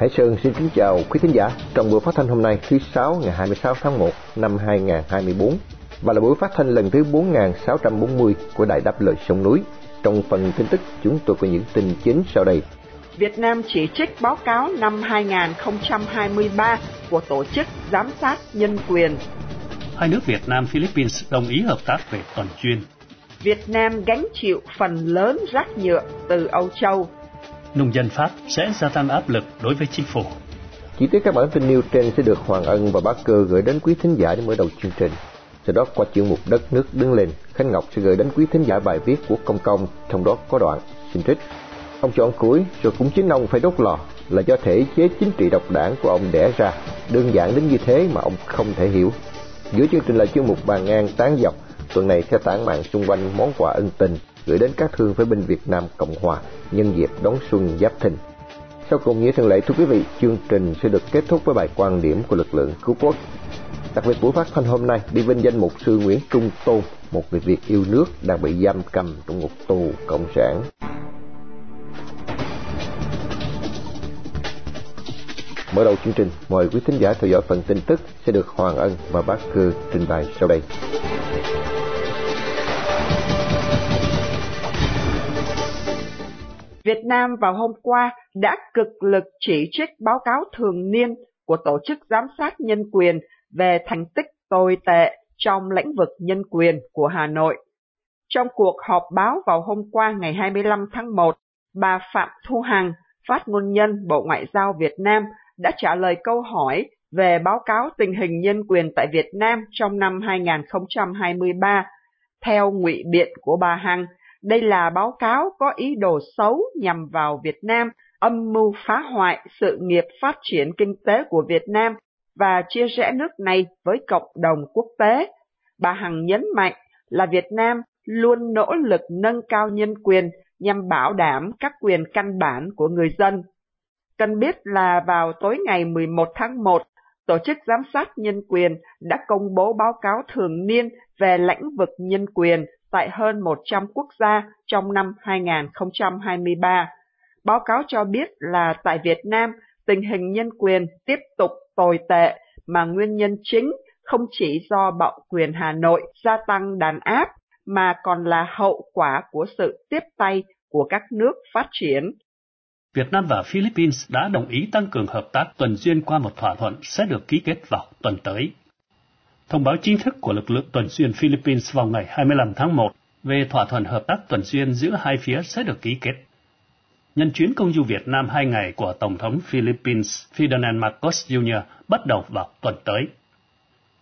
Hải Sơn xin kính chào quý thính giả trong buổi phát thanh hôm nay thứ sáu ngày 26 tháng 1 năm 2024 và là buổi phát thanh lần thứ 4640 của Đài Đáp Lời Sông Núi. Trong phần tin tức chúng tôi có những tin chính sau đây. Việt Nam chỉ trích báo cáo năm 2023 của Tổ chức Giám sát Nhân quyền. Hai nước Việt Nam Philippines đồng ý hợp tác về toàn chuyên. Việt Nam gánh chịu phần lớn rác nhựa từ Âu Châu nông dân Pháp sẽ gia tăng áp lực đối với chính phủ. Chi tiết các bản tin nêu trên sẽ được Hoàng Ân và Bá Cơ gửi đến quý thính giả để mở đầu chương trình. Sau đó qua chuyên mục Đất nước đứng lên, Khánh Ngọc sẽ gửi đến quý thính giả bài viết của Công Công, trong đó có đoạn xin trích. Ông chọn cuối, rồi cũng chính ông phải đốt lò, là do thể chế chính trị độc đảng của ông đẻ ra. Đơn giản đến như thế mà ông không thể hiểu. Giữa chương trình là chuyên mục bàn ngang tán dọc, tuần này sẽ tản mạng xung quanh món quà ân tình gửi đến các thương phế binh Việt Nam Cộng Hòa nhân dịp đón xuân Giáp Thìn. Sau cùng như thường lệ thưa quý vị, chương trình sẽ được kết thúc với bài quan điểm của lực lượng cứu quốc. Đặc biệt buổi phát thanh hôm nay đi vinh danh mục sư Nguyễn Trung Tôn, một người Việt yêu nước đang bị giam cầm trong ngục tù cộng sản. Mở đầu chương trình, mời quý thính giả theo dõi phần tin tức sẽ được Hoàng Ân và Bác Cư trình bày sau đây. Việt Nam vào hôm qua đã cực lực chỉ trích báo cáo thường niên của Tổ chức Giám sát Nhân quyền về thành tích tồi tệ trong lĩnh vực nhân quyền của Hà Nội. Trong cuộc họp báo vào hôm qua ngày 25 tháng 1, bà Phạm Thu Hằng, phát ngôn nhân Bộ Ngoại giao Việt Nam, đã trả lời câu hỏi về báo cáo tình hình nhân quyền tại Việt Nam trong năm 2023. Theo ngụy biện của bà Hằng, đây là báo cáo có ý đồ xấu nhằm vào Việt Nam, âm mưu phá hoại sự nghiệp phát triển kinh tế của Việt Nam và chia rẽ nước này với cộng đồng quốc tế. Bà Hằng nhấn mạnh là Việt Nam luôn nỗ lực nâng cao nhân quyền nhằm bảo đảm các quyền căn bản của người dân. Cần biết là vào tối ngày 11 tháng 1, Tổ chức Giám sát Nhân quyền đã công bố báo cáo thường niên về lĩnh vực nhân quyền tại hơn 100 quốc gia trong năm 2023. Báo cáo cho biết là tại Việt Nam, tình hình nhân quyền tiếp tục tồi tệ mà nguyên nhân chính không chỉ do bạo quyền Hà Nội gia tăng đàn áp mà còn là hậu quả của sự tiếp tay của các nước phát triển. Việt Nam và Philippines đã đồng ý tăng cường hợp tác tuần duyên qua một thỏa thuận sẽ được ký kết vào tuần tới. Thông báo chính thức của lực lượng tuần duyên Philippines vào ngày 25 tháng 1 về thỏa thuận hợp tác tuần duyên giữa hai phía sẽ được ký kết. Nhân chuyến công du Việt Nam hai ngày của Tổng thống Philippines Ferdinand Marcos Jr. bắt đầu vào tuần tới.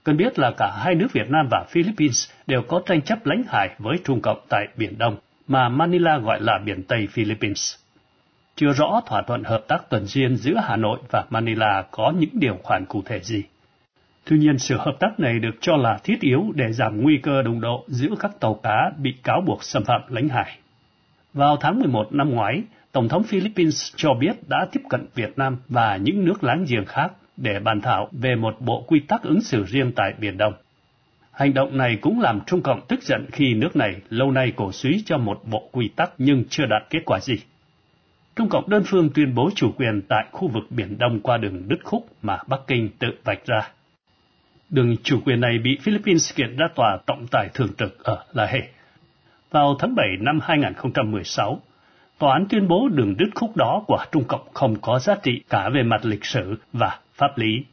Cần biết là cả hai nước Việt Nam và Philippines đều có tranh chấp lãnh hải với Trung Cộng tại Biển Đông, mà Manila gọi là Biển Tây Philippines. Chưa rõ thỏa thuận hợp tác tuần duyên giữa Hà Nội và Manila có những điều khoản cụ thể gì. Tuy nhiên, sự hợp tác này được cho là thiết yếu để giảm nguy cơ đụng độ giữa các tàu cá bị cáo buộc xâm phạm lãnh hải. Vào tháng 11 năm ngoái, Tổng thống Philippines cho biết đã tiếp cận Việt Nam và những nước láng giềng khác để bàn thảo về một bộ quy tắc ứng xử riêng tại Biển Đông. Hành động này cũng làm Trung Cộng tức giận khi nước này lâu nay cổ suý cho một bộ quy tắc nhưng chưa đạt kết quả gì. Trung Cộng đơn phương tuyên bố chủ quyền tại khu vực Biển Đông qua đường đứt khúc mà Bắc Kinh tự vạch ra. Đường chủ quyền này bị Philippines kiện ra tòa trọng tài thường trực ở La Haye. Vào tháng 7 năm 2016, tòa án tuyên bố đường đứt khúc đó của Trung Cộng không có giá trị cả về mặt lịch sử và pháp lý.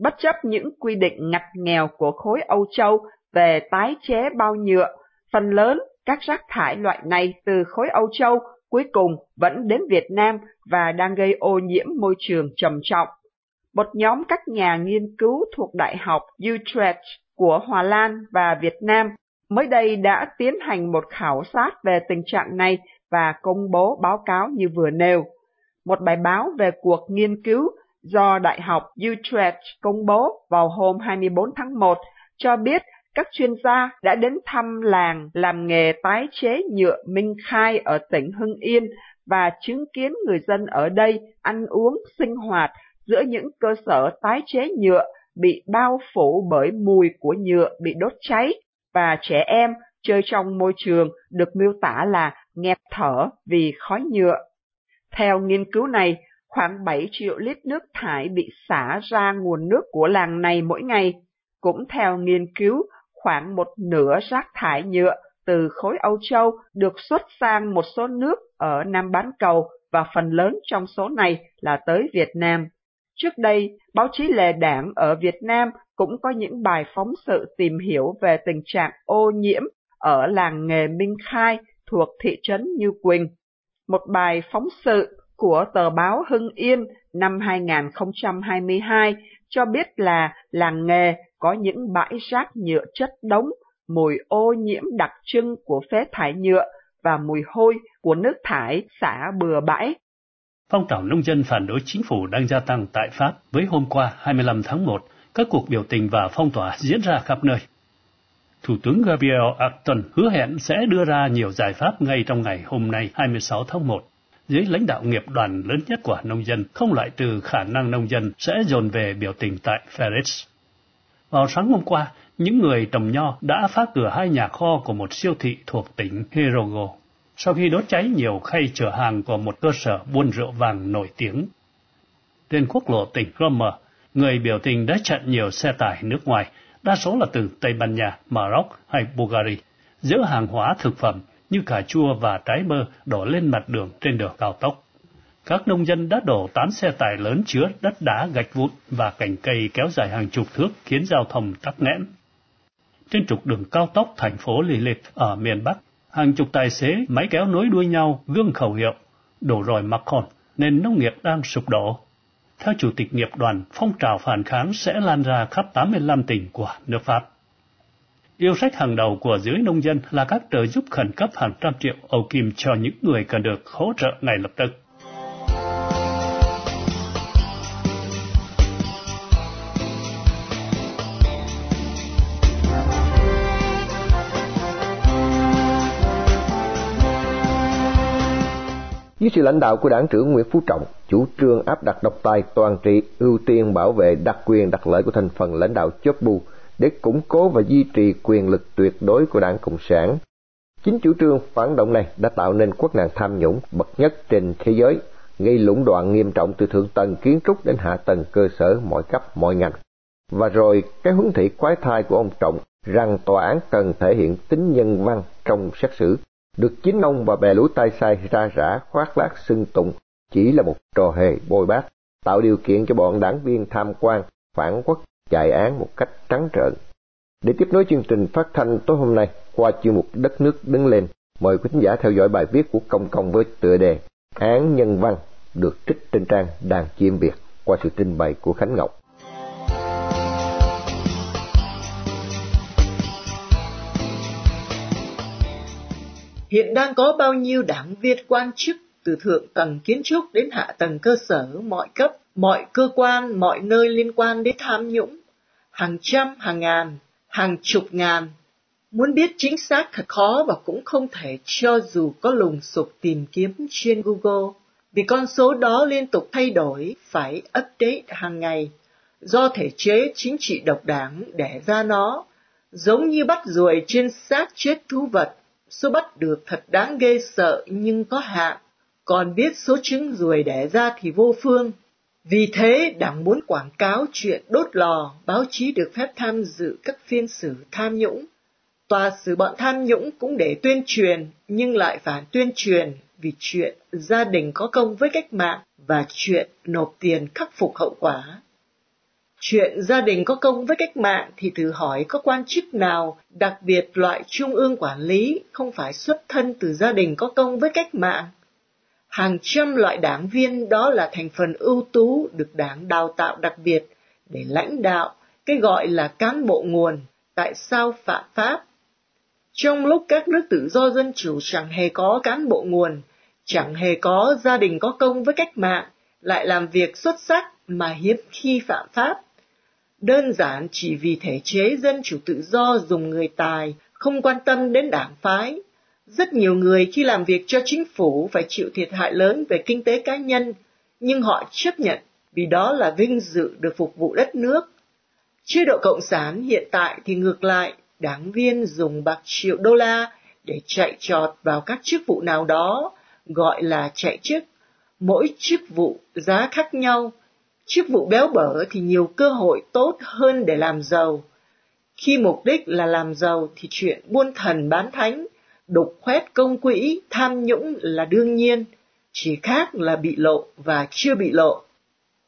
Bất chấp những quy định ngặt nghèo của khối Âu Châu về tái chế bao nhựa, phần lớn các rác thải loại này từ khối Âu Châu cuối cùng vẫn đến Việt Nam và đang gây ô nhiễm môi trường trầm trọng một nhóm các nhà nghiên cứu thuộc Đại học Utrecht của Hòa Lan và Việt Nam, mới đây đã tiến hành một khảo sát về tình trạng này và công bố báo cáo như vừa nêu. Một bài báo về cuộc nghiên cứu do Đại học Utrecht công bố vào hôm 24 tháng 1 cho biết các chuyên gia đã đến thăm làng làm nghề tái chế nhựa Minh Khai ở tỉnh Hưng Yên và chứng kiến người dân ở đây ăn uống, sinh hoạt giữa những cơ sở tái chế nhựa bị bao phủ bởi mùi của nhựa bị đốt cháy và trẻ em chơi trong môi trường được miêu tả là nghẹt thở vì khói nhựa. Theo nghiên cứu này, khoảng 7 triệu lít nước thải bị xả ra nguồn nước của làng này mỗi ngày. Cũng theo nghiên cứu, khoảng một nửa rác thải nhựa từ khối Âu Châu được xuất sang một số nước ở Nam Bán Cầu và phần lớn trong số này là tới Việt Nam. Trước đây, báo chí lề đảng ở Việt Nam cũng có những bài phóng sự tìm hiểu về tình trạng ô nhiễm ở làng nghề Minh Khai thuộc thị trấn Như Quỳnh. Một bài phóng sự của tờ báo Hưng Yên năm 2022 cho biết là làng nghề có những bãi rác nhựa chất đống, mùi ô nhiễm đặc trưng của phế thải nhựa và mùi hôi của nước thải xả bừa bãi. Phong trào nông dân phản đối chính phủ đang gia tăng tại Pháp với hôm qua 25 tháng 1, các cuộc biểu tình và phong tỏa diễn ra khắp nơi. Thủ tướng Gabriel Attal hứa hẹn sẽ đưa ra nhiều giải pháp ngay trong ngày hôm nay 26 tháng 1. Dưới lãnh đạo nghiệp đoàn lớn nhất của nông dân, không loại trừ khả năng nông dân sẽ dồn về biểu tình tại Paris. Vào sáng hôm qua, những người trồng nho đã phá cửa hai nhà kho của một siêu thị thuộc tỉnh Herogo sau khi đốt cháy nhiều khay chở hàng của một cơ sở buôn rượu vàng nổi tiếng. Trên quốc lộ tỉnh Romer, người biểu tình đã chặn nhiều xe tải nước ngoài, đa số là từ Tây Ban Nha, Maroc hay Bulgaria, giữ hàng hóa thực phẩm như cà chua và trái bơ đổ lên mặt đường trên đường cao tốc. Các nông dân đã đổ tám xe tải lớn chứa đất đá gạch vụn và cành cây kéo dài hàng chục thước khiến giao thông tắc nghẽn. Trên trục đường cao tốc thành phố Lilith ở miền Bắc, hàng chục tài xế máy kéo nối đuôi nhau gương khẩu hiệu đổ rồi Macron nên nông nghiệp đang sụp đổ. Theo Chủ tịch nghiệp đoàn, phong trào phản kháng sẽ lan ra khắp 85 tỉnh của nước Pháp. Yêu sách hàng đầu của giới nông dân là các trợ giúp khẩn cấp hàng trăm triệu Âu Kim cho những người cần được hỗ trợ ngay lập tức. Sự lãnh đạo của đảng trưởng Nguyễn Phú Trọng, chủ trương áp đặt độc tài toàn trị, ưu tiên bảo vệ đặc quyền đặc lợi của thành phần lãnh đạo chốt bù để củng cố và duy trì quyền lực tuyệt đối của đảng Cộng sản. Chính chủ trương phản động này đã tạo nên quốc nạn tham nhũng bậc nhất trên thế giới, gây lũng đoạn nghiêm trọng từ thượng tầng kiến trúc đến hạ tầng cơ sở mọi cấp mọi ngành. Và rồi cái hướng thị quái thai của ông Trọng rằng tòa án cần thể hiện tính nhân văn trong xét xử được chính ông và bè lũ tay sai ra rã khoác lác xưng tụng chỉ là một trò hề bôi bác, tạo điều kiện cho bọn đảng viên tham quan, phản quốc, chạy án một cách trắng trợn. Để tiếp nối chương trình phát thanh tối hôm nay qua chuyên mục Đất nước đứng lên, mời quý khán giả theo dõi bài viết của Công Công với tựa đề Án nhân văn được trích trên trang Đàn Chim Việt qua sự trình bày của Khánh Ngọc. Hiện đang có bao nhiêu đảng viên quan chức từ thượng tầng kiến trúc đến hạ tầng cơ sở mọi cấp, mọi cơ quan, mọi nơi liên quan đến tham nhũng, hàng trăm, hàng ngàn, hàng chục ngàn. Muốn biết chính xác thật khó và cũng không thể cho dù có lùng sục tìm kiếm trên Google, vì con số đó liên tục thay đổi, phải update hàng ngày, do thể chế chính trị độc đảng đẻ ra nó, giống như bắt ruồi trên xác chết thú vật số bắt được thật đáng ghê sợ nhưng có hạn, còn biết số trứng ruồi đẻ ra thì vô phương. Vì thế, đảng muốn quảng cáo chuyện đốt lò, báo chí được phép tham dự các phiên xử tham nhũng. Tòa xử bọn tham nhũng cũng để tuyên truyền, nhưng lại phản tuyên truyền vì chuyện gia đình có công với cách mạng và chuyện nộp tiền khắc phục hậu quả. Chuyện gia đình có công với cách mạng thì thử hỏi có quan chức nào, đặc biệt loại trung ương quản lý, không phải xuất thân từ gia đình có công với cách mạng. Hàng trăm loại đảng viên đó là thành phần ưu tú được đảng đào tạo đặc biệt để lãnh đạo, cái gọi là cán bộ nguồn, tại sao phạm pháp? Trong lúc các nước tự do dân chủ chẳng hề có cán bộ nguồn, chẳng hề có gia đình có công với cách mạng, lại làm việc xuất sắc mà hiếm khi phạm pháp đơn giản chỉ vì thể chế dân chủ tự do dùng người tài, không quan tâm đến đảng phái. Rất nhiều người khi làm việc cho chính phủ phải chịu thiệt hại lớn về kinh tế cá nhân, nhưng họ chấp nhận vì đó là vinh dự được phục vụ đất nước. Chế độ Cộng sản hiện tại thì ngược lại, đảng viên dùng bạc triệu đô la để chạy trọt vào các chức vụ nào đó, gọi là chạy chức. Mỗi chức vụ giá khác nhau, chức vụ béo bở thì nhiều cơ hội tốt hơn để làm giàu. Khi mục đích là làm giàu thì chuyện buôn thần bán thánh, đục khoét công quỹ, tham nhũng là đương nhiên, chỉ khác là bị lộ và chưa bị lộ.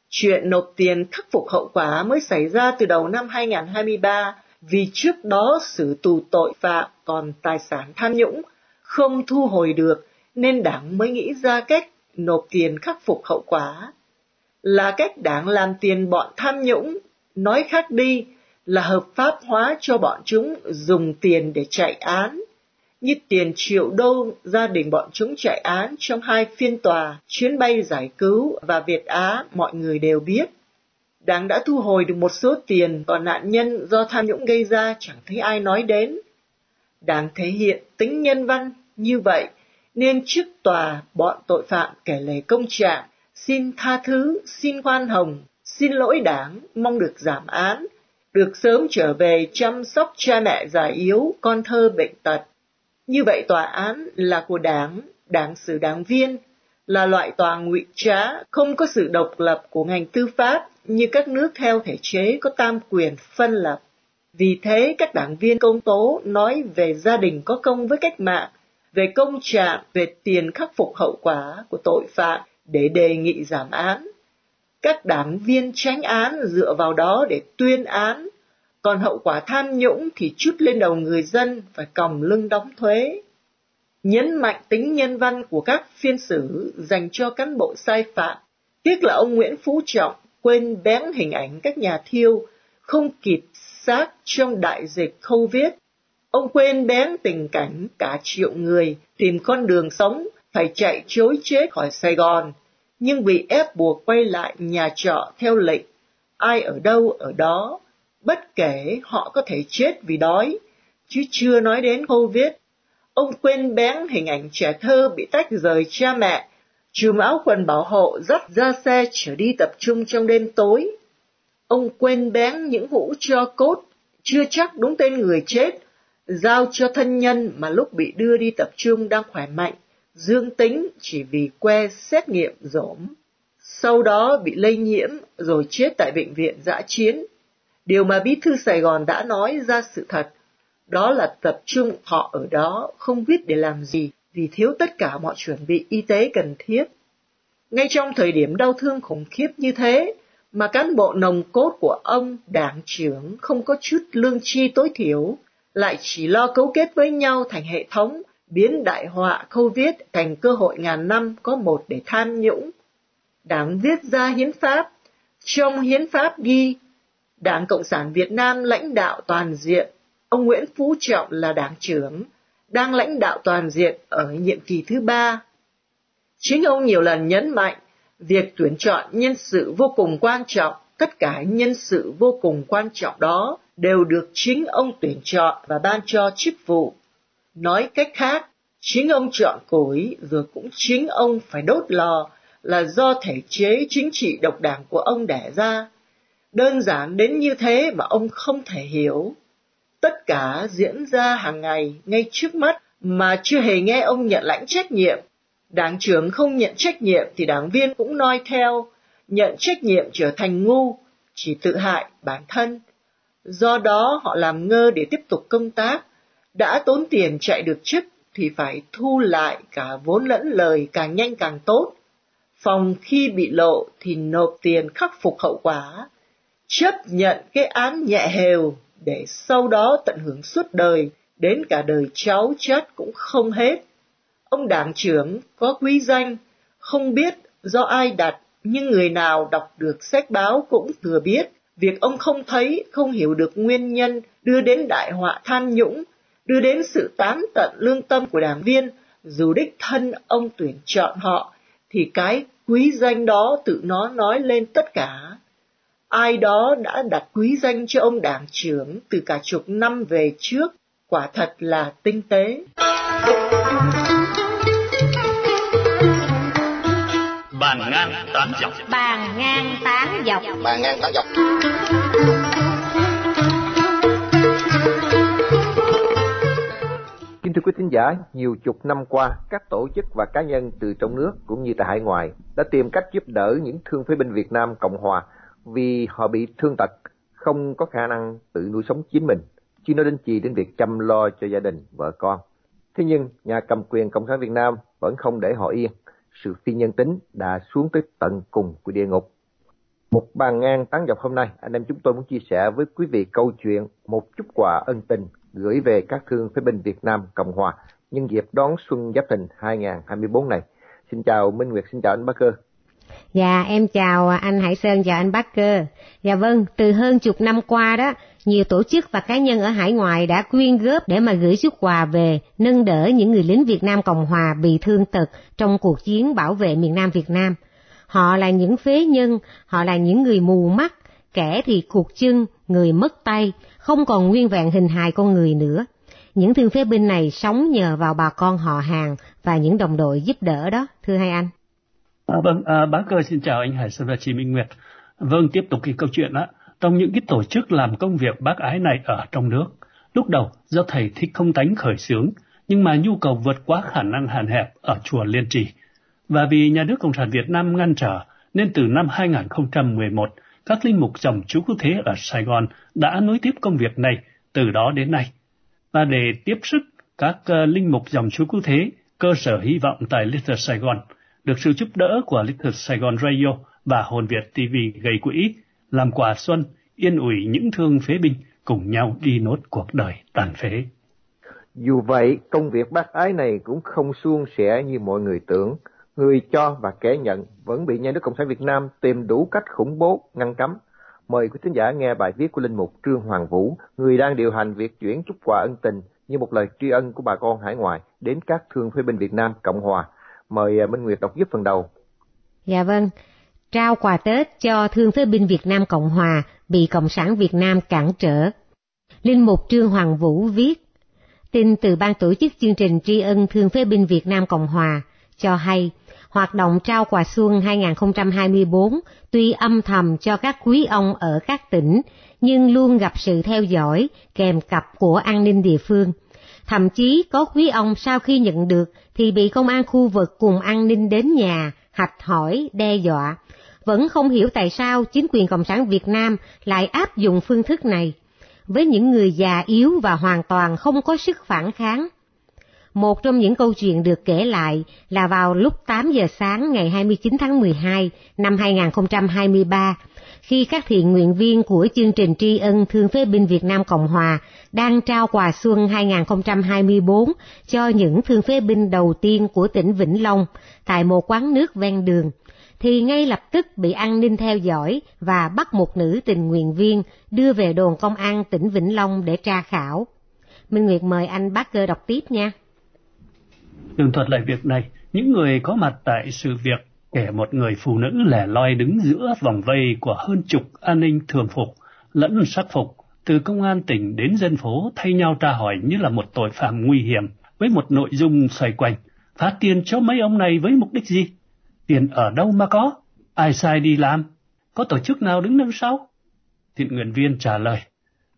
Chuyện nộp tiền khắc phục hậu quả mới xảy ra từ đầu năm 2023 vì trước đó xử tù tội phạm còn tài sản tham nhũng không thu hồi được nên đảng mới nghĩ ra cách nộp tiền khắc phục hậu quả. Là cách đảng làm tiền bọn tham nhũng, nói khác đi là hợp pháp hóa cho bọn chúng dùng tiền để chạy án như tiền triệu đô gia đình bọn chúng chạy án trong hai phiên tòa, chuyến bay giải cứu và Việt Á mọi người đều biết. Đảng đã thu hồi được một số tiền, còn nạn nhân do tham nhũng gây ra chẳng thấy ai nói đến. Đảng thể hiện tính nhân văn như vậy, nên trước tòa bọn tội phạm kể lể công trạng, xin tha thứ, xin khoan hồng, xin lỗi đảng, mong được giảm án, được sớm trở về chăm sóc cha mẹ già yếu, con thơ bệnh tật. Như vậy tòa án là của đảng, đảng xử đảng viên, là loại tòa ngụy trá, không có sự độc lập của ngành tư pháp như các nước theo thể chế có tam quyền phân lập. Vì thế các đảng viên công tố nói về gia đình có công với cách mạng, về công trạng, về tiền khắc phục hậu quả của tội phạm để đề nghị giảm án. Các đảng viên tránh án dựa vào đó để tuyên án, còn hậu quả tham nhũng thì chút lên đầu người dân phải còng lưng đóng thuế. Nhấn mạnh tính nhân văn của các phiên xử dành cho cán bộ sai phạm. Tiếc là ông Nguyễn Phú Trọng quên bén hình ảnh các nhà thiêu không kịp xác trong đại dịch Covid. Ông quên bén tình cảnh cả triệu người tìm con đường sống phải chạy chối chết khỏi Sài Gòn, nhưng bị ép buộc quay lại nhà trọ theo lệnh. Ai ở đâu ở đó, bất kể họ có thể chết vì đói, chứ chưa nói đến Covid. Ông quên bén hình ảnh trẻ thơ bị tách rời cha mẹ, trùm áo quần bảo hộ dắt ra xe trở đi tập trung trong đêm tối. Ông quên bén những hũ cho cốt, chưa chắc đúng tên người chết, giao cho thân nhân mà lúc bị đưa đi tập trung đang khỏe mạnh, dương tính chỉ vì que xét nghiệm rỗm. Sau đó bị lây nhiễm rồi chết tại bệnh viện dã chiến. Điều mà Bí thư Sài Gòn đã nói ra sự thật, đó là tập trung họ ở đó không biết để làm gì vì thiếu tất cả mọi chuẩn bị y tế cần thiết. Ngay trong thời điểm đau thương khủng khiếp như thế, mà cán bộ nồng cốt của ông, đảng trưởng không có chút lương chi tối thiểu, lại chỉ lo cấu kết với nhau thành hệ thống, biến đại họa khâu viết thành cơ hội ngàn năm có một để tham nhũng. Đảng viết ra hiến pháp, trong hiến pháp ghi, Đảng Cộng sản Việt Nam lãnh đạo toàn diện, ông Nguyễn Phú Trọng là đảng trưởng, đang lãnh đạo toàn diện ở nhiệm kỳ thứ ba. Chính ông nhiều lần nhấn mạnh, việc tuyển chọn nhân sự vô cùng quan trọng, tất cả nhân sự vô cùng quan trọng đó đều được chính ông tuyển chọn và ban cho chức vụ. Nói cách khác, chính ông chọn củi rồi cũng chính ông phải đốt lò là do thể chế chính trị độc đảng của ông đẻ ra. Đơn giản đến như thế mà ông không thể hiểu. Tất cả diễn ra hàng ngày ngay trước mắt mà chưa hề nghe ông nhận lãnh trách nhiệm. Đảng trưởng không nhận trách nhiệm thì đảng viên cũng noi theo, nhận trách nhiệm trở thành ngu, chỉ tự hại bản thân. Do đó họ làm ngơ để tiếp tục công tác, đã tốn tiền chạy được chức thì phải thu lại cả vốn lẫn lời càng nhanh càng tốt. Phòng khi bị lộ thì nộp tiền khắc phục hậu quả, chấp nhận cái án nhẹ hều để sau đó tận hưởng suốt đời, đến cả đời cháu chết cũng không hết. Ông đảng trưởng có quý danh, không biết do ai đặt, nhưng người nào đọc được sách báo cũng thừa biết, việc ông không thấy, không hiểu được nguyên nhân đưa đến đại họa tham nhũng, đưa đến sự tán tận lương tâm của đảng viên, dù đích thân ông tuyển chọn họ, thì cái quý danh đó tự nó nói lên tất cả ai đó đã đặt quý danh cho ông đảng trưởng từ cả chục năm về trước, quả thật là tinh tế. Bàn ngang tám dọc. Bàn ngang tám dọc. Bàn ngang tám dọc. Thưa quý thính giả, nhiều chục năm qua, các tổ chức và cá nhân từ trong nước cũng như tại hải ngoại đã tìm cách giúp đỡ những thương phế binh Việt Nam Cộng Hòa vì họ bị thương tật, không có khả năng tự nuôi sống chính mình, chứ nói đến chi đến việc chăm lo cho gia đình, vợ con. Thế nhưng, nhà cầm quyền Cộng sản Việt Nam vẫn không để họ yên. Sự phi nhân tính đã xuống tới tận cùng của địa ngục. Một bàn ngang tán dọc hôm nay, anh em chúng tôi muốn chia sẻ với quý vị câu chuyện một chút quà ân tình gửi về các thương phế binh Việt Nam Cộng Hòa nhân dịp đón Xuân Giáp Thìn 2024 này. Xin chào Minh Nguyệt, xin chào anh Bắc Cơ. Dạ, em chào anh Hải Sơn, chào anh Bắc Cơ. Dạ vâng, từ hơn chục năm qua đó, nhiều tổ chức và cá nhân ở hải ngoại đã quyên góp để mà gửi xuất quà về, nâng đỡ những người lính Việt Nam Cộng Hòa bị thương tật trong cuộc chiến bảo vệ miền Nam Việt Nam. Họ là những phế nhân, họ là những người mù mắt, kẻ thì cụt chân, người mất tay, không còn nguyên vẹn hình hài con người nữa. Những thương phế binh này sống nhờ vào bà con họ hàng và những đồng đội giúp đỡ đó, thưa hai anh. À, vâng, à, bác cơ xin chào anh Hải Sơn và chị Minh Nguyệt. Vâng, tiếp tục cái câu chuyện đó. Trong những cái tổ chức làm công việc bác ái này ở trong nước, lúc đầu do thầy thích không tánh khởi xướng, nhưng mà nhu cầu vượt quá khả năng hạn hẹp ở chùa Liên Trì. Và vì nhà nước Cộng sản Việt Nam ngăn trở, nên từ năm 2011, các linh mục dòng chú cứu thế ở Sài Gòn đã nối tiếp công việc này từ đó đến nay. Và để tiếp sức các ờ, linh mục dòng chú cứu thế, cơ sở hy vọng tại Little Sài Gòn, được sự giúp đỡ của Little Sài Gòn Radio và Hồn Việt TV gây quỹ, làm quà xuân, yên ủi những thương phế binh cùng nhau đi nốt cuộc đời tàn phế. Dù vậy, công việc bác ái này cũng không suôn sẻ như mọi người tưởng người cho và kẻ nhận vẫn bị nhà nước Cộng sản Việt Nam tìm đủ cách khủng bố, ngăn cấm. Mời quý thính giả nghe bài viết của Linh Mục Trương Hoàng Vũ, người đang điều hành việc chuyển chút quà ân tình như một lời tri ân của bà con hải ngoại đến các thương phế binh Việt Nam Cộng Hòa. Mời à, Minh Nguyệt đọc giúp phần đầu. Dạ vâng. Trao quà Tết cho thương phế binh Việt Nam Cộng Hòa bị Cộng sản Việt Nam cản trở. Linh Mục Trương Hoàng Vũ viết, tin từ ban tổ chức chương trình tri ân thương phế binh Việt Nam Cộng Hòa cho hay hoạt động trao quà xuân 2024 tuy âm thầm cho các quý ông ở các tỉnh, nhưng luôn gặp sự theo dõi kèm cặp của an ninh địa phương. Thậm chí có quý ông sau khi nhận được thì bị công an khu vực cùng an ninh đến nhà, hạch hỏi, đe dọa. Vẫn không hiểu tại sao chính quyền Cộng sản Việt Nam lại áp dụng phương thức này. Với những người già yếu và hoàn toàn không có sức phản kháng, một trong những câu chuyện được kể lại là vào lúc 8 giờ sáng ngày 29 tháng 12 năm 2023, khi các thiện nguyện viên của chương trình tri ân Thương phế binh Việt Nam Cộng Hòa đang trao quà xuân 2024 cho những thương phế binh đầu tiên của tỉnh Vĩnh Long tại một quán nước ven đường, thì ngay lập tức bị an ninh theo dõi và bắt một nữ tình nguyện viên đưa về đồn công an tỉnh Vĩnh Long để tra khảo. Minh Nguyệt mời anh bác cơ đọc tiếp nha. Tường thuật lại việc này, những người có mặt tại sự việc kể một người phụ nữ lẻ loi đứng giữa vòng vây của hơn chục an ninh thường phục lẫn sắc phục, từ công an tỉnh đến dân phố thay nhau tra hỏi như là một tội phạm nguy hiểm, với một nội dung xoay quanh. Phát tiền cho mấy ông này với mục đích gì? Tiền ở đâu mà có? Ai sai đi làm? Có tổ chức nào đứng đằng sau? Thiện nguyện viên trả lời,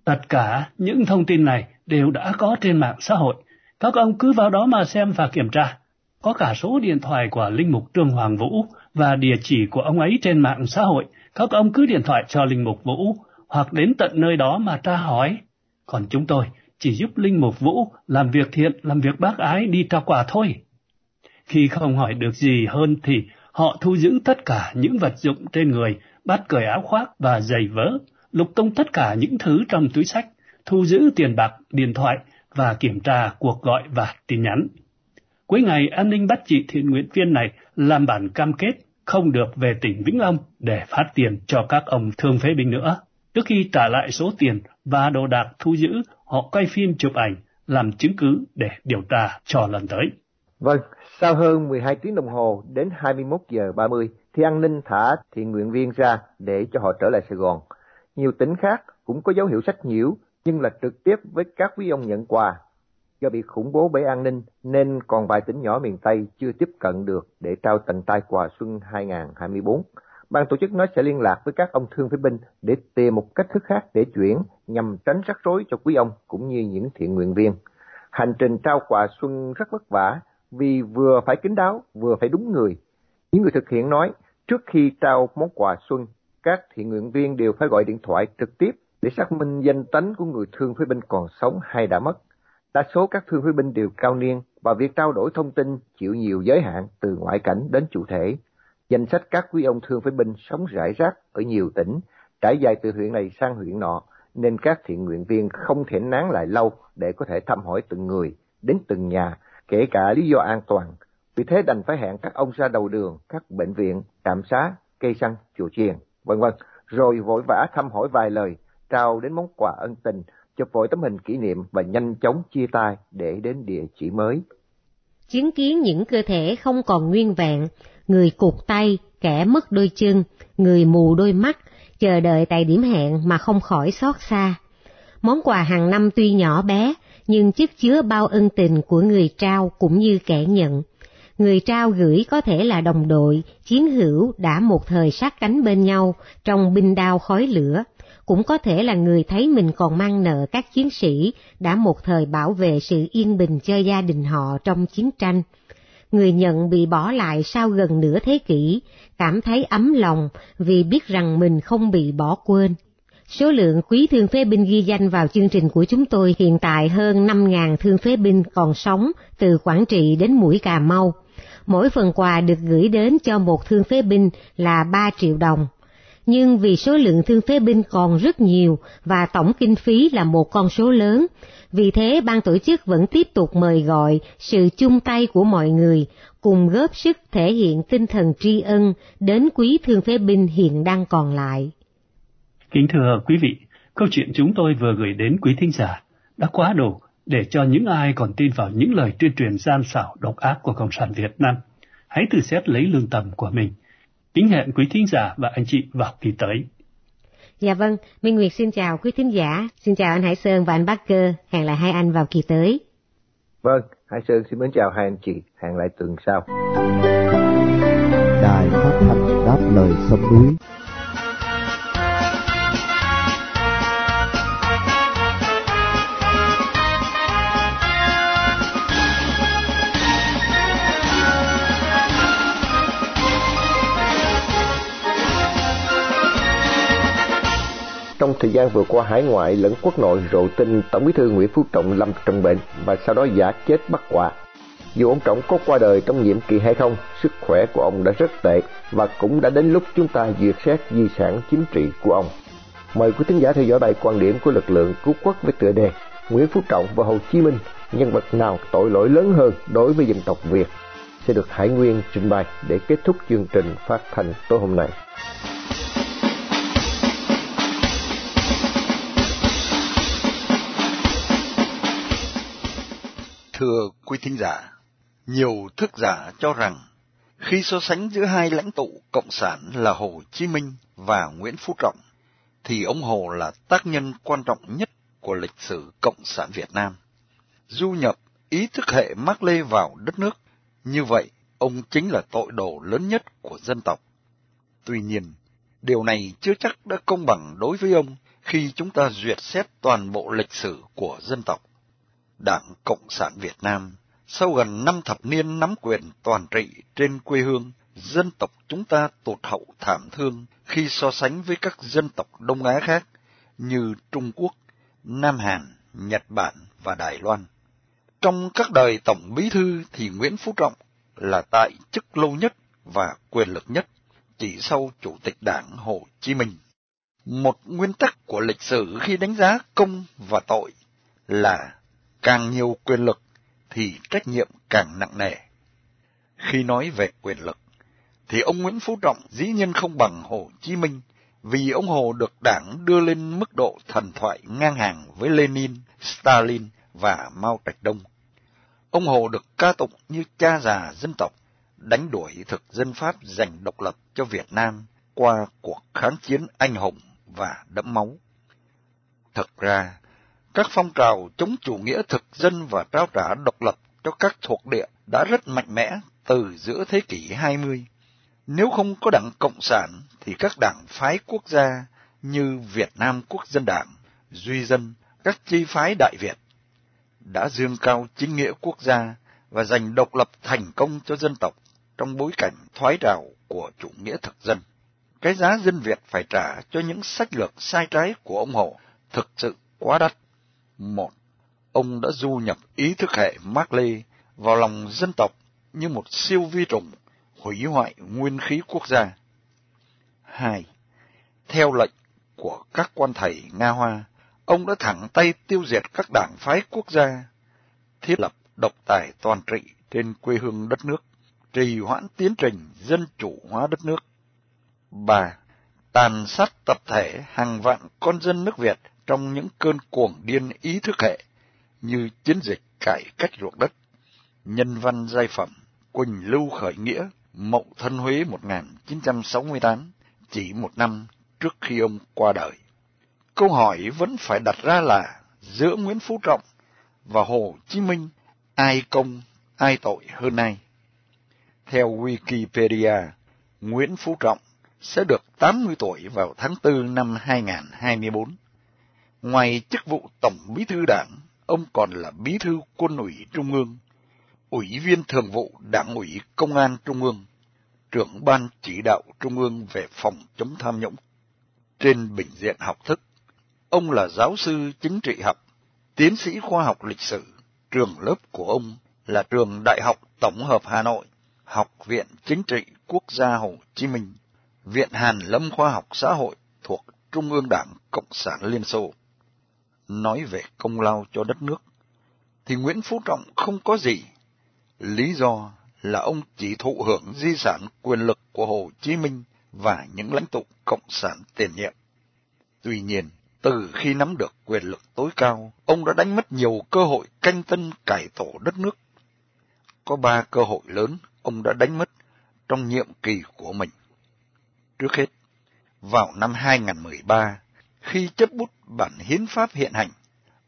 tất cả những thông tin này đều đã có trên mạng xã hội. Các ông cứ vào đó mà xem và kiểm tra. Có cả số điện thoại của Linh Mục Trương Hoàng Vũ và địa chỉ của ông ấy trên mạng xã hội. Các ông cứ điện thoại cho Linh Mục Vũ hoặc đến tận nơi đó mà tra hỏi. Còn chúng tôi chỉ giúp Linh Mục Vũ làm việc thiện, làm việc bác ái đi trao quà thôi. Khi không hỏi được gì hơn thì họ thu giữ tất cả những vật dụng trên người, bắt cởi áo khoác và giày vớ, lục tung tất cả những thứ trong túi sách, thu giữ tiền bạc, điện thoại và kiểm tra cuộc gọi và tin nhắn. Cuối ngày, an ninh bắt chị thiện nguyện viên này làm bản cam kết không được về tỉnh Vĩnh Long để phát tiền cho các ông thương phế binh nữa. Trước khi trả lại số tiền và đồ đạc thu giữ, họ quay phim chụp ảnh, làm chứng cứ để điều tra cho lần tới. Vâng, sau hơn 12 tiếng đồng hồ đến 21 giờ 30 thì an ninh thả thiện nguyện viên ra để cho họ trở lại Sài Gòn. Nhiều tỉnh khác cũng có dấu hiệu sách nhiễu nhưng là trực tiếp với các quý ông nhận quà. Do bị khủng bố bởi an ninh nên còn vài tỉnh nhỏ miền Tây chưa tiếp cận được để trao tận tay quà xuân 2024. Ban tổ chức nói sẽ liên lạc với các ông thương phế binh để tìm một cách thức khác để chuyển nhằm tránh rắc rối cho quý ông cũng như những thiện nguyện viên. Hành trình trao quà xuân rất vất vả vì vừa phải kín đáo, vừa phải đúng người. Những người thực hiện nói, trước khi trao món quà xuân, các thiện nguyện viên đều phải gọi điện thoại trực tiếp để xác minh danh tánh của người thương phế binh còn sống hay đã mất. Đa số các thương phế binh đều cao niên và việc trao đổi thông tin chịu nhiều giới hạn từ ngoại cảnh đến chủ thể. Danh sách các quý ông thương phế binh sống rải rác ở nhiều tỉnh, trải dài từ huyện này sang huyện nọ, nên các thiện nguyện viên không thể nán lại lâu để có thể thăm hỏi từng người, đến từng nhà, kể cả lý do an toàn. Vì thế đành phải hẹn các ông ra đầu đường, các bệnh viện, trạm xá, cây xăng, chùa chiền, vân vân, rồi vội vã thăm hỏi vài lời, trao đến món quà ân tình, chụp vội tấm hình kỷ niệm và nhanh chóng chia tay để đến địa chỉ mới. Chứng kiến những cơ thể không còn nguyên vẹn, người cụt tay, kẻ mất đôi chân, người mù đôi mắt, chờ đợi tại điểm hẹn mà không khỏi xót xa. Món quà hàng năm tuy nhỏ bé, nhưng chất chứa bao ân tình của người trao cũng như kẻ nhận. Người trao gửi có thể là đồng đội, chiến hữu đã một thời sát cánh bên nhau trong binh đao khói lửa, cũng có thể là người thấy mình còn mang nợ các chiến sĩ đã một thời bảo vệ sự yên bình cho gia đình họ trong chiến tranh. Người nhận bị bỏ lại sau gần nửa thế kỷ, cảm thấy ấm lòng vì biết rằng mình không bị bỏ quên. Số lượng quý thương phế binh ghi danh vào chương trình của chúng tôi hiện tại hơn 5.000 thương phế binh còn sống từ Quảng Trị đến Mũi Cà Mau. Mỗi phần quà được gửi đến cho một thương phế binh là 3 triệu đồng nhưng vì số lượng thương phế binh còn rất nhiều và tổng kinh phí là một con số lớn, vì thế ban tổ chức vẫn tiếp tục mời gọi sự chung tay của mọi người cùng góp sức thể hiện tinh thần tri ân đến quý thương phế binh hiện đang còn lại. Kính thưa quý vị, câu chuyện chúng tôi vừa gửi đến quý thính giả đã quá đủ để cho những ai còn tin vào những lời tuyên truyền gian xảo độc ác của Cộng sản Việt Nam. Hãy tự xét lấy lương tâm của mình Kính hẹn quý thính giả và anh chị vào kỳ tới. Dạ vâng, Minh Nguyệt xin chào quý thính giả, xin chào anh Hải Sơn và anh Bác Cơ, hẹn lại hai anh vào kỳ tới. Vâng, Hải Sơn xin mến chào hai anh chị, hẹn lại tuần sau. Đài phát thanh đáp lời sông núi Trong thời gian vừa qua hải ngoại lẫn quốc nội rộ tin Tổng bí thư Nguyễn Phú Trọng lâm trọng bệnh và sau đó giả chết bắt quả. Dù ông Trọng có qua đời trong nhiệm kỳ hay không, sức khỏe của ông đã rất tệ và cũng đã đến lúc chúng ta duyệt xét di sản chính trị của ông. Mời quý thính giả theo dõi bài quan điểm của lực lượng cứu quốc với tựa đề Nguyễn Phú Trọng và Hồ Chí Minh, nhân vật nào tội lỗi lớn hơn đối với dân tộc Việt sẽ được Hải Nguyên trình bày để kết thúc chương trình phát thanh tối hôm nay. Thưa quý thính giả, nhiều thức giả cho rằng khi so sánh giữa hai lãnh tụ cộng sản là Hồ Chí Minh và Nguyễn Phú Trọng, thì ông Hồ là tác nhân quan trọng nhất của lịch sử cộng sản Việt Nam. Du nhập ý thức hệ Mác Lê vào đất nước, như vậy ông chính là tội đồ lớn nhất của dân tộc. Tuy nhiên, điều này chưa chắc đã công bằng đối với ông khi chúng ta duyệt xét toàn bộ lịch sử của dân tộc. Đảng Cộng sản Việt Nam sau gần năm thập niên nắm quyền toàn trị trên quê hương, dân tộc chúng ta tụt hậu thảm thương khi so sánh với các dân tộc Đông Á khác như Trung Quốc, Nam Hàn, Nhật Bản và Đài Loan. Trong các đời Tổng Bí Thư thì Nguyễn Phú Trọng là tại chức lâu nhất và quyền lực nhất, chỉ sau Chủ tịch Đảng Hồ Chí Minh. Một nguyên tắc của lịch sử khi đánh giá công và tội là càng nhiều quyền lực thì trách nhiệm càng nặng nề. Khi nói về quyền lực, thì ông Nguyễn Phú Trọng dĩ nhiên không bằng Hồ Chí Minh, vì ông Hồ được đảng đưa lên mức độ thần thoại ngang hàng với Lenin, Stalin và Mao Trạch Đông. Ông Hồ được ca tụng như cha già dân tộc, đánh đuổi thực dân Pháp giành độc lập cho Việt Nam qua cuộc kháng chiến anh hùng và đẫm máu. thật ra, các phong trào chống chủ nghĩa thực dân và trao trả độc lập cho các thuộc địa đã rất mạnh mẽ từ giữa thế kỷ 20. Nếu không có đảng Cộng sản thì các đảng phái quốc gia như Việt Nam Quốc dân Đảng, Duy Dân, các chi phái Đại Việt, đã dương cao chính nghĩa quốc gia và giành độc lập thành công cho dân tộc trong bối cảnh thoái trào của chủ nghĩa thực dân. Cái giá dân Việt phải trả cho những sách lược sai trái của ông Hồ thực sự quá đắt. Một, ông đã du nhập ý thức hệ Mác Lê vào lòng dân tộc như một siêu vi trùng hủy hoại nguyên khí quốc gia. Hai, theo lệnh của các quan thầy Nga Hoa, ông đã thẳng tay tiêu diệt các đảng phái quốc gia, thiết lập độc tài toàn trị trên quê hương đất nước, trì hoãn tiến trình dân chủ hóa đất nước. Ba, tàn sát tập thể hàng vạn con dân nước Việt trong những cơn cuồng điên ý thức hệ, như chiến dịch cải cách ruộng đất, nhân văn giai phẩm, Quỳnh Lưu khởi nghĩa, Mậu Thân Huế 1968, chỉ một năm trước khi ông qua đời. Câu hỏi vẫn phải đặt ra là giữa Nguyễn Phú Trọng và Hồ Chí Minh, ai công, ai tội hơn ai? Theo Wikipedia, Nguyễn Phú Trọng sẽ được 80 tuổi vào tháng 4 năm 2024. Ngoài chức vụ Tổng Bí thư Đảng, ông còn là Bí thư Quân ủy Trung ương, Ủy viên Thường vụ Đảng ủy Công an Trung ương, trưởng Ban Chỉ đạo Trung ương về phòng chống tham nhũng. Trên bình diện học thức, ông là giáo sư chính trị học, tiến sĩ khoa học lịch sử, trường lớp của ông là trường Đại học Tổng hợp Hà Nội, Học viện Chính trị Quốc gia Hồ Chí Minh, Viện Hàn Lâm Khoa học Xã hội thuộc Trung ương Đảng Cộng sản Liên Xô. Nói về công lao cho đất nước, thì Nguyễn Phú Trọng không có gì. Lý do là ông chỉ thụ hưởng di sản quyền lực của Hồ Chí Minh và những lãnh tụ Cộng sản tiền nhiệm. Tuy nhiên, từ khi nắm được quyền lực tối cao, ông đã đánh mất nhiều cơ hội canh tân cải tổ đất nước. Có ba cơ hội lớn ông đã đánh mất trong nhiệm kỳ của mình. Trước hết, vào năm 2013, khi chấp bút bản hiến pháp hiện hành,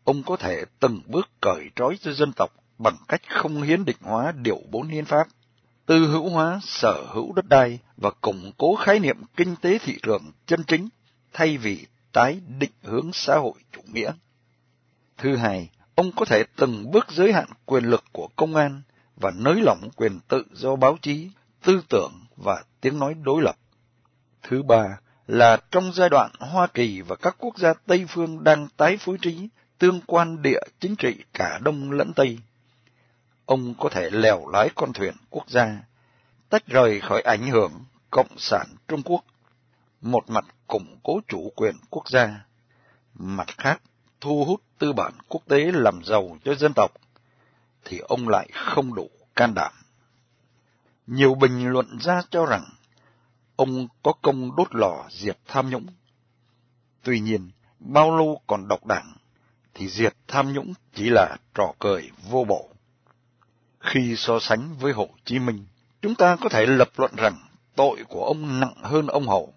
ông có thể từng bước cởi trói cho dân tộc bằng cách không hiến định hóa điều bốn hiến pháp, tư hữu hóa sở hữu đất đai và củng cố khái niệm kinh tế thị trường chân chính thay vì tái định hướng xã hội chủ nghĩa. Thứ hai, ông có thể từng bước giới hạn quyền lực của công an và nới lỏng quyền tự do báo chí, tư tưởng và tiếng nói đối lập. Thứ ba là trong giai đoạn Hoa Kỳ và các quốc gia Tây phương đang tái phối trí tương quan địa chính trị cả Đông lẫn Tây. Ông có thể lèo lái con thuyền quốc gia, tách rời khỏi ảnh hưởng Cộng sản Trung Quốc, một mặt củng cố chủ quyền quốc gia, mặt khác thu hút tư bản quốc tế làm giàu cho dân tộc, thì ông lại không đủ can đảm. Nhiều bình luận ra cho rằng ông có công đốt lò diệt tham nhũng. Tuy nhiên, bao lâu còn độc đảng, thì diệt tham nhũng chỉ là trò cười vô bổ. Khi so sánh với Hồ Chí Minh, chúng ta có thể lập luận rằng tội của ông nặng hơn ông Hồ.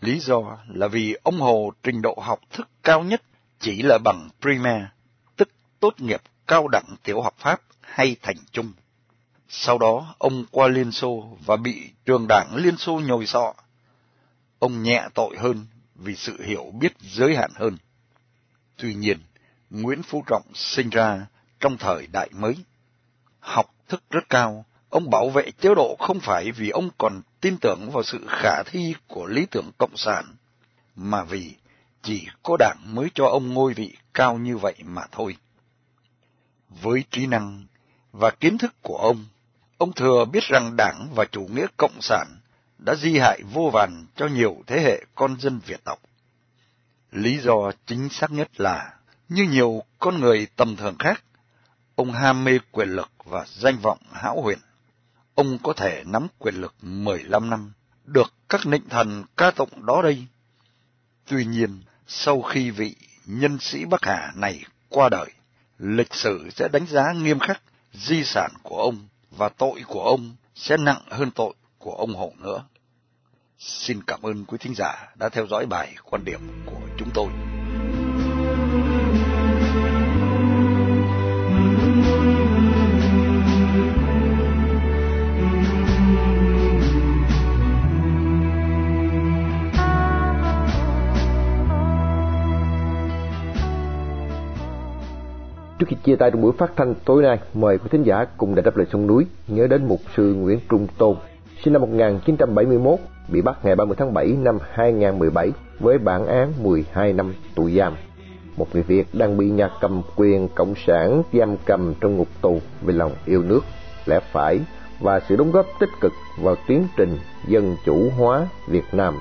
Lý do là vì ông Hồ trình độ học thức cao nhất chỉ là bằng prima, tức tốt nghiệp cao đẳng tiểu học Pháp hay thành trung. Sau đó ông qua Liên Xô và bị trường đảng Liên Xô nhồi sọ. Ông nhẹ tội hơn vì sự hiểu biết giới hạn hơn. Tuy nhiên, Nguyễn Phú Trọng sinh ra trong thời đại mới. Học thức rất cao, ông bảo vệ chế độ không phải vì ông còn tin tưởng vào sự khả thi của lý tưởng cộng sản, mà vì chỉ có đảng mới cho ông ngôi vị cao như vậy mà thôi. Với trí năng và kiến thức của ông, ông thừa biết rằng đảng và chủ nghĩa cộng sản đã di hại vô vàn cho nhiều thế hệ con dân Việt tộc. Lý do chính xác nhất là, như nhiều con người tầm thường khác, ông ham mê quyền lực và danh vọng hão huyền. Ông có thể nắm quyền lực 15 năm, được các nịnh thần ca tụng đó đây. Tuy nhiên, sau khi vị nhân sĩ Bắc Hà này qua đời, lịch sử sẽ đánh giá nghiêm khắc di sản của ông và tội của ông sẽ nặng hơn tội của ông Hồ nữa. Xin cảm ơn quý thính giả đã theo dõi bài quan điểm của chúng tôi. Khi chia tay trong buổi phát thanh tối nay, mời quý thính giả cùng đại đáp lời sông núi nhớ đến mục sư Nguyễn Trung Tôn, sinh năm 1971, bị bắt ngày 30 tháng 7 năm 2017 với bản án 12 năm tù giam. Một người Việt đang bị nhà cầm quyền cộng sản giam cầm trong ngục tù vì lòng yêu nước, lẽ phải và sự đóng góp tích cực vào tiến trình dân chủ hóa Việt Nam.